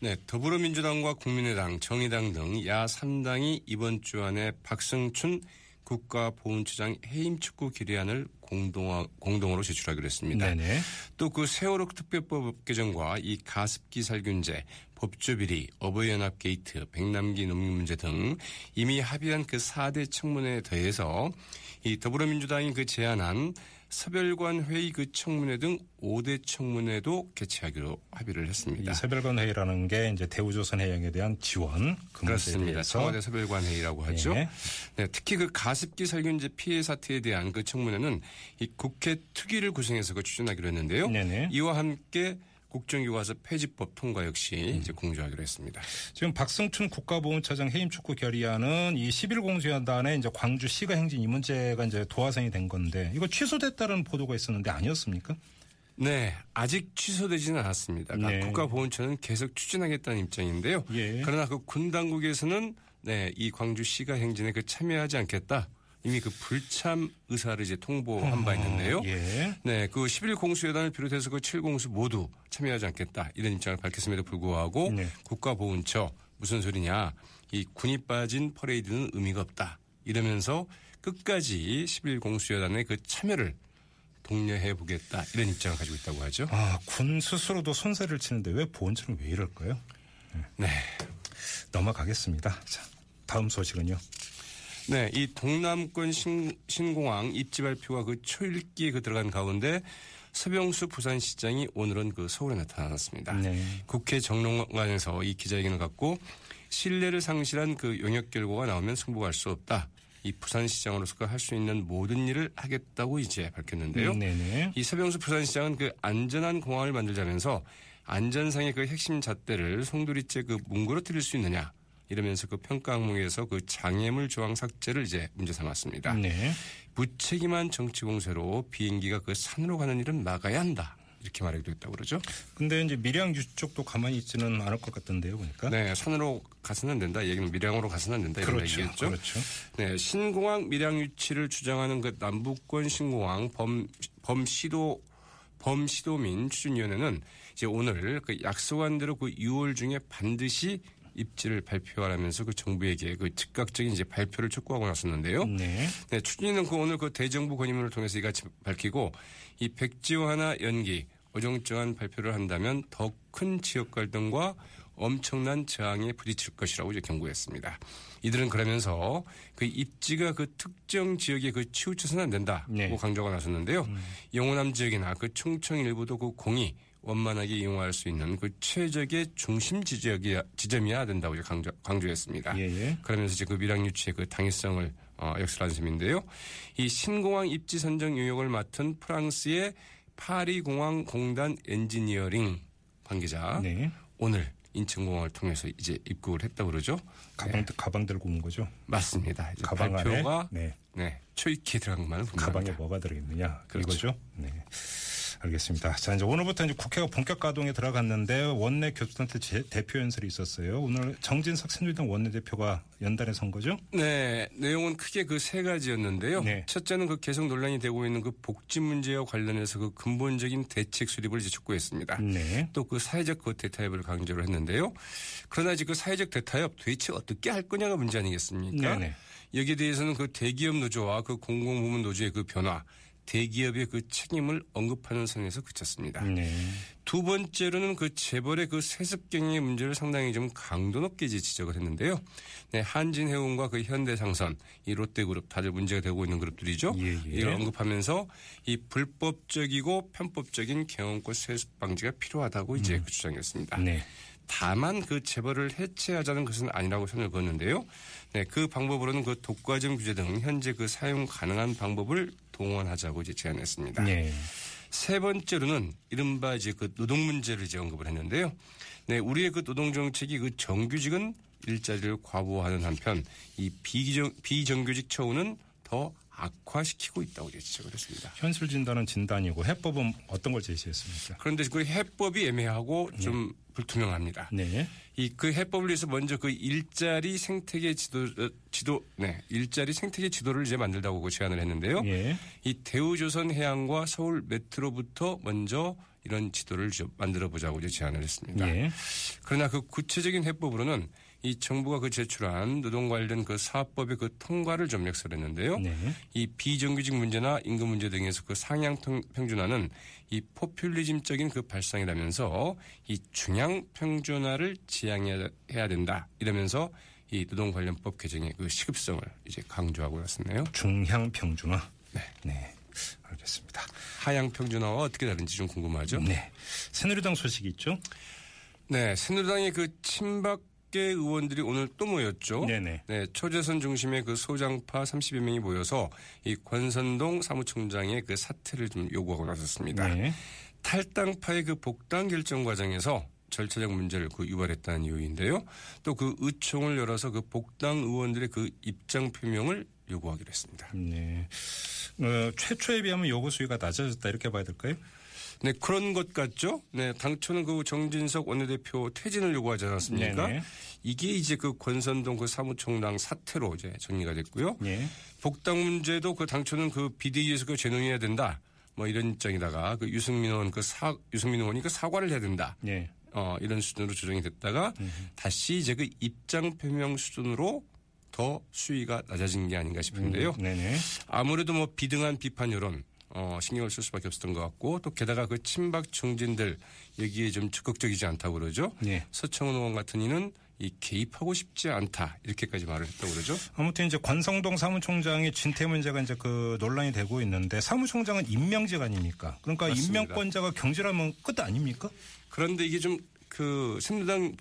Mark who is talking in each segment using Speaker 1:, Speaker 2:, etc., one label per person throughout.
Speaker 1: 네, 더불어민주당과 국민의당, 정의당 등 야 3당이 이번 주 안에 박승춘 국가보훈처장 해임 촉구 결의안을 공동 공동으로 제출하기로 했습니다.
Speaker 2: 네네.
Speaker 1: 또그 세월호 특별법 개정과 이 가습기 살균제, 법조 비리, 어버이연합 게이트, 백남기 농민 문제 등 이미 합의한 그 4대 청문회에 더해서 이 더불어민주당이 그 제안한 서별관 회의 그 청문회 등 5대 청문회도 개최하기로 합의를 했습니다.
Speaker 2: 이 서별관 회의라는 게 이제 대우조선 해양에 대한 지원 그
Speaker 1: 그렇습니다. 청와대 서별관 회의라고 하죠.
Speaker 2: 예.
Speaker 1: 네, 특히 그 가습기 살균제 피해 사태에 대한 그 청문회는 이 국회 특위를 구성해서 그 추진하기로 했는데요.
Speaker 2: 네네.
Speaker 1: 이와 함께 국정교과서 폐지법 통과 역시
Speaker 2: 음.
Speaker 1: 이제 공조하기로 했습니다.
Speaker 2: 지금 박승춘 국가보훈처장 해임 촉구 결의안은 이 10일 공수연단에 이제 광주시가 행진 이 문제가 이제 도화선이 된 건데 이거 취소됐다는 보도가 있었는데 아니었습니까?
Speaker 1: 네, 아직 취소되지는 않았습니다.
Speaker 2: 네.
Speaker 1: 국가보훈처는 계속 추진하겠다는 입장인데요.
Speaker 2: 예.
Speaker 1: 그러나 그 군 당국에서는 네, 이 광주시가 행진에 그 참여하지 않겠다. 이미 그 불참 의사를 이제 통보한 바 있는데요.
Speaker 2: 예.
Speaker 1: 네, 그 11 공수여단을 비롯해서 그 7 공수 모두 참여하지 않겠다. 이런 입장을 밝혔음에도 불구하고
Speaker 2: 네.
Speaker 1: 국가보훈처 무슨 소리냐. 이 군이 빠진 퍼레이드는 의미가 없다. 이러면서 끝까지 11 공수여단의 그 참여를 독려해 보겠다. 이런 입장을 가지고 있다고 하죠.
Speaker 2: 아, 군 스스로도 손세를 치는데 왜 보훈처는 왜 이럴까요?
Speaker 1: 네.
Speaker 2: 넘어가겠습니다. 자, 다음 소식은요.
Speaker 1: 네, 이 동남권 신, 신공항 입지 발표가 그 초읽기에 그 들어간 가운데 서병수 부산시장이 오늘은 그 서울에 나타났습니다.
Speaker 2: 네.
Speaker 1: 국회 정론관에서 이 기자회견을 갖고 신뢰를 상실한 그 용역 결과가 나오면 승복할 수 없다. 이 부산시장으로서 할수 있는 모든 일을 하겠다고 이제 밝혔는데요.
Speaker 2: 음, 네네.
Speaker 1: 이 서병수 부산시장은 그 안전한 공항을 만들자면서 안전상의 그 핵심 잣대를 송두리째 그 뭉그러뜨릴 수 있느냐 이러면서 그 평가 항목에서 그 장애물 조항 삭제를 이제 문제 삼았습니다.
Speaker 2: 네.
Speaker 1: 무책임한 정치 공세로 비행기가 그 산으로 가는 일은 막아야 한다. 이렇게 말하기도 했다고 그러죠.
Speaker 2: 근데 이제 밀양 유쪽도 가만히 있지는 않을 것 같던데요, 보니까.
Speaker 1: 네, 산으로 가서는 안 된다. 얘기는 밀양으로 가서는 안 된다. 이런
Speaker 2: 그렇죠.
Speaker 1: 얘기겠죠.
Speaker 2: 그렇죠.
Speaker 1: 네, 신공항 밀양 유치를 주장하는 그 남북권 신공항 범 범시도 범시도민 추진위원회는 이제 오늘 그 약속한 대로 그 6월 중에 반드시 입지를 발표하라면서 그 정부에게 그 즉각적인 이제 발표를 촉구하고 나섰는데요.
Speaker 2: 네.
Speaker 1: 네, 추진위는 그 오늘 그 대정부 건의문을 통해서 이같이 밝히고 이 백지화 하나 연기 어정쩡한 발표를 한다면 더 큰 지역 갈등과 엄청난 저항에 부딪힐 것이라고 이제 경고했습니다. 이들은 그러면서 그 입지가 그 특정 지역에 그 치우쳐서는 안 된다고
Speaker 2: 네.
Speaker 1: 강조가 나섰는데요. 영호남 지역이나 그 충청 일부도 그 공이 원만하게 이용할 수 있는 그 최적의 중심 지역이 지점이어야 된다고 강조, 강조했습니다.
Speaker 2: 예, 예.
Speaker 1: 그러면서 이제 그 밀양 유치의 그 당위성을 어, 역설한 셈인데요. 이 신공항 입지 선정 용역을 맡은 프랑스의 파리 공항 공단 엔지니어링 관계자
Speaker 2: 네.
Speaker 1: 오늘 인천공항을 통해서 이제 입국을 했다고 그러죠.
Speaker 2: 가방, 가방 들고 온 거죠.
Speaker 1: 맞습니다.
Speaker 2: 가방
Speaker 1: 발표가
Speaker 2: 안에. 네.
Speaker 1: 네, 초익기에 들어간 것만은
Speaker 2: 가방에. 뭐가 들어있느냐
Speaker 1: 그렇죠.
Speaker 2: 이거죠. 네. 알겠습니다. 자 이제 오늘부터 이제 국회가 본격 가동에 들어갔는데 원내 교수단체 제- 대표 연설이 있었어요. 오늘 정진석 새누리당 원내대표가 연단에 선 거죠.
Speaker 1: 네, 내용은 크게 그 세 가지였는데요.
Speaker 2: 네.
Speaker 1: 첫째는 그 계속 논란이 되고 있는 그 복지 문제와 관련해서 그 근본적인 대책 수립을 이제 촉구했습니다.
Speaker 2: 네.
Speaker 1: 또 그 사회적 그 대타협을 강조를 했는데요. 그러나 이제 그 사회적 대타협 도대체 어떻게 할 거냐가 문제 아니겠습니까?
Speaker 2: 네네.
Speaker 1: 여기에 대해서는 그 대기업 노조와 그 공공부문 노조의 그 변화, 대기업의 그 책임을 언급하는 선에서 그쳤습니다.
Speaker 2: 네.
Speaker 1: 두 번째로는 그 재벌의 그 세습 경영의 문제를 상당히 좀 강도 높게 지적을 했는데요. 네, 한진해운과 그 현대상선, 이 롯데그룹 다들 문제가 되고 있는 그룹들이죠.
Speaker 2: 예, 예.
Speaker 1: 이를 언급하면서 이 불법적이고 편법적인 경영권 세습 방지가 필요하다고 이제 그 주장했습니다.
Speaker 2: 네.
Speaker 1: 다만 그 재벌을 해체하자는 것은 아니라고 선을 그었는데요. 네, 그 방법으로는 그 독과점 규제 등 현재 그 사용 가능한 방법을 동원하자고 이제 제안했습니다.
Speaker 2: 네.
Speaker 1: 세 번째로는 이른바 이제 그 노동 문제를 이제 언급을 했는데요. 네, 우리의 그 노동 정책이 그 정규직은 일자리를 과부하는 한편 이 비정, 비정규직 처우는 더 악화시키고 있다고 지적을 했습니다.
Speaker 2: 현실 진단은 진단이고 해법은 어떤 걸 제시했습니까?
Speaker 1: 그런데 그 해법이 애매하고 좀 불투명합니다.
Speaker 2: 네.
Speaker 1: 이 그 해법을 위해서 먼저 그 일자리 생태계 지도 어, 지도 네 일자리 생태계 지도를 이제 만들다고 제안을 했는데요.
Speaker 2: 예.
Speaker 1: 이 대우조선 해양과 서울 메트로부터 먼저 이런 지도를 좀 만들어 보자고 이제 제안을 했습니다.
Speaker 2: 예.
Speaker 1: 그러나 그 구체적인 해법으로는 이 정부가 그 제출한 노동 관련 그 사업법의 그 통과를 좀 역설했는데요.
Speaker 2: 네.
Speaker 1: 이 비정규직 문제나 임금 문제 등에서 그 상향 평- 평준화는 이 포퓰리즘적인 그 발상이라면서 이 중앙 평준화를 지향해야 해야 된다 이러면서 이 노동 관련법 개정의 그 시급성을 이제 강조하고 났었네요.
Speaker 2: 중향 평준화.
Speaker 1: 네.
Speaker 2: 네. 알겠습니다.
Speaker 1: 하향 평준화와 어떻게 다른지 좀 궁금하죠.
Speaker 2: 네. 새누리당 소식이 있죠?
Speaker 1: 네, 새누리당의 그 친박 계 의원들이 오늘 또 모였죠.
Speaker 2: 네네.
Speaker 1: 네, 초재선 중심의 그 소장파 30여 명이 모여서 이 권선동 사무총장의 그 사퇴를 좀 요구하고 나섰습니다.
Speaker 2: 네.
Speaker 1: 탈당파의 그 복당 결정 과정에서 절차적 문제를 그 유발했다는 이유인데요. 또 그 의총을 열어서 그 복당 의원들의 그 입장 표명을 요구하기로 했습니다.
Speaker 2: 네. 어, 최초에 비하면 요구 수위가 낮아졌다 이렇게 봐야 될까요?
Speaker 1: 네, 그런 것 같죠? 네, 당초는 그 정진석 원내대표 퇴진을 요구하지 않았습니까?
Speaker 2: 네네.
Speaker 1: 이게 이제 그 권선동 그 사무총장 사태로 이제 정리가 됐고요.
Speaker 2: 예.
Speaker 1: 복당 문제도 그 당초는 그 비대위에서 그 재논해야 된다. 뭐 이런 입장이다가 그 유승민 의원 그 사, 유승민 의원이 그 사과를 해야 된다.
Speaker 2: 예.
Speaker 1: 어, 이런 수준으로 조정이 됐다가 다시 이제 그 입장 표명 수준으로 더 수위가 낮아진 게 아닌가 싶은데요.
Speaker 2: 네네.
Speaker 1: 아무래도 뭐 비등한 비판 여론 어, 신경을 쓸 수밖에 없었던 것 같고 또 게다가 그 친박 정진들 여기에 좀 적극적이지 않다고 그러죠.
Speaker 2: 예.
Speaker 1: 서청원 의원 같은 이는 이 개입하고 싶지 않다 이렇게까지 말을 했다고 그러죠.
Speaker 2: 아무튼 이제 권성동 사무총장의 진퇴 문제가 이제 그 논란이 되고 있는데 사무총장은 임명직 아닙니까? 그러니까
Speaker 1: 맞습니다.
Speaker 2: 임명권자가 경질하면 끝 아닙니까?
Speaker 1: 그런데 이게 좀 그 새누리당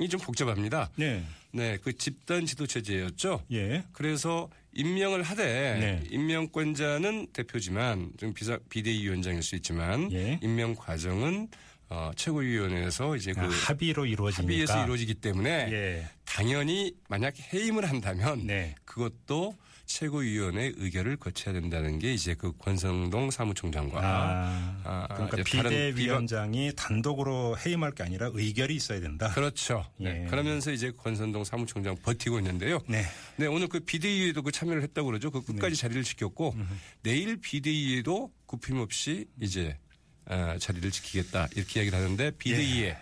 Speaker 1: 이 좀 복잡합니다.
Speaker 2: 네.
Speaker 1: 네, 그 집단 지도 체제였죠.
Speaker 2: 예.
Speaker 1: 그래서 임명을 하되
Speaker 2: 네.
Speaker 1: 임명권자는 대표지만 좀 비사, 비대위원장일 수 있지만
Speaker 2: 예.
Speaker 1: 임명 과정은 어, 최고위원회에서 이제 그
Speaker 2: 아, 합의로 이루어지니까.
Speaker 1: 합의해서 이루어지기 때문에
Speaker 2: 예.
Speaker 1: 당연히 만약 해임을 한다면
Speaker 2: 네.
Speaker 1: 그것도 최고위원회 의결을 거쳐야 된다는 게 이제 그 권성동 사무총장과
Speaker 2: 아,
Speaker 1: 아,
Speaker 2: 그러니까 비대위원장이 단독으로 해임할 게 아니라 의결이 있어야 된다.
Speaker 1: 그렇죠. 네.
Speaker 2: 예.
Speaker 1: 그러면서 이제 권선동 사무총장 버티고 있는데요.
Speaker 2: 네.
Speaker 1: 네, 오늘 그 비대위에도 그 참여를 했다고 그러죠. 그 끝까지 자리를 지켰고 내일 비대위에도 굽힘없이 이제 어, 자리를 지키겠다 이렇게 이야기를 하는데 비대위에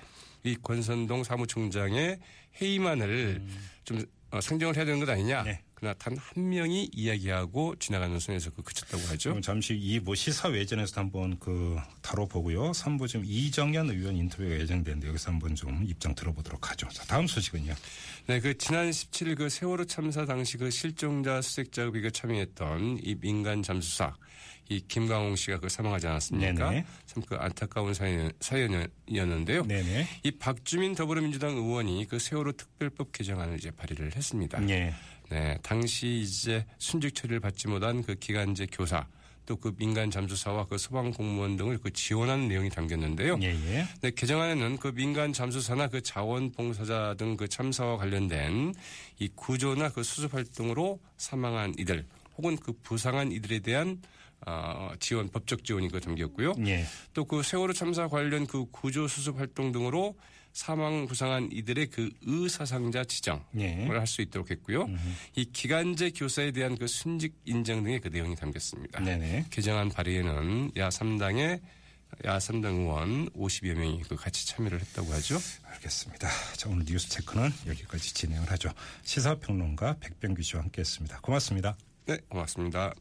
Speaker 1: 이 권선동 사무총장의 해임안을 좀 어, 상정을 해야 되는 것 아니냐.
Speaker 2: 네.
Speaker 1: 그러나 단 한 명이 이야기하고 지나가는 선에서 그 그쳤다고 하죠.
Speaker 2: 잠시 이 뭐 시사 외전에서 한번 그 다뤄보고요. 3부 지금 이정현 의원 인터뷰가 예정되는데 여기서 한번 좀 입장 들어보도록 하죠. 자, 다음 소식은요.
Speaker 1: 네, 그 지난 17일 그 세월호 참사 당시 그 실종자 수색 작업에 그 참여했던 이 민간 잠수사 이 김광홍 씨가 그 사망하지 않았습니까? 참 그 안타까운 사연, 사연이었는데요.
Speaker 2: 네네.
Speaker 1: 이 박주민 더불어민주당 의원이 그 세월호 특별법 개정안을 이제 발의를 했습니다.
Speaker 2: 예.
Speaker 1: 네, 당시 이제 순직 처리를 받지 못한 그 기간제 교사 또 그 민간 잠수사와 그 소방 공무원 등을 그 지원하는 내용이 담겼는데요.
Speaker 2: 예, 예.
Speaker 1: 네, 개정안에는 그 민간 잠수사나 그 자원봉사자 등 그 참사와 관련된 이 구조나 그 수습 활동으로 사망한 이들 혹은 그 부상한 이들에 대한 어, 지원 법적 지원이 그 담겼고요.
Speaker 2: 예.
Speaker 1: 또그 세월호 참사 관련 그 구조 수습 활동 등으로 사망 부상한 이들의 그 의사상자 지정을
Speaker 2: 예.
Speaker 1: 할수 있도록 했고요. 이 기간제 교사에 대한 그 순직 인정 등의 그 내용이 담겼습니다.
Speaker 2: 네네.
Speaker 1: 개정안 발의에는 야 3당의 야 3당 의원 50여 명이 그 같이 참여를 했다고 하죠.
Speaker 2: 알겠습니다. 자, 오늘 뉴스 체크는 여기까지 진행을 하죠. 시사평론가 백병규 씨와 함께했습니다. 고맙습니다.
Speaker 1: 네, 고맙습니다.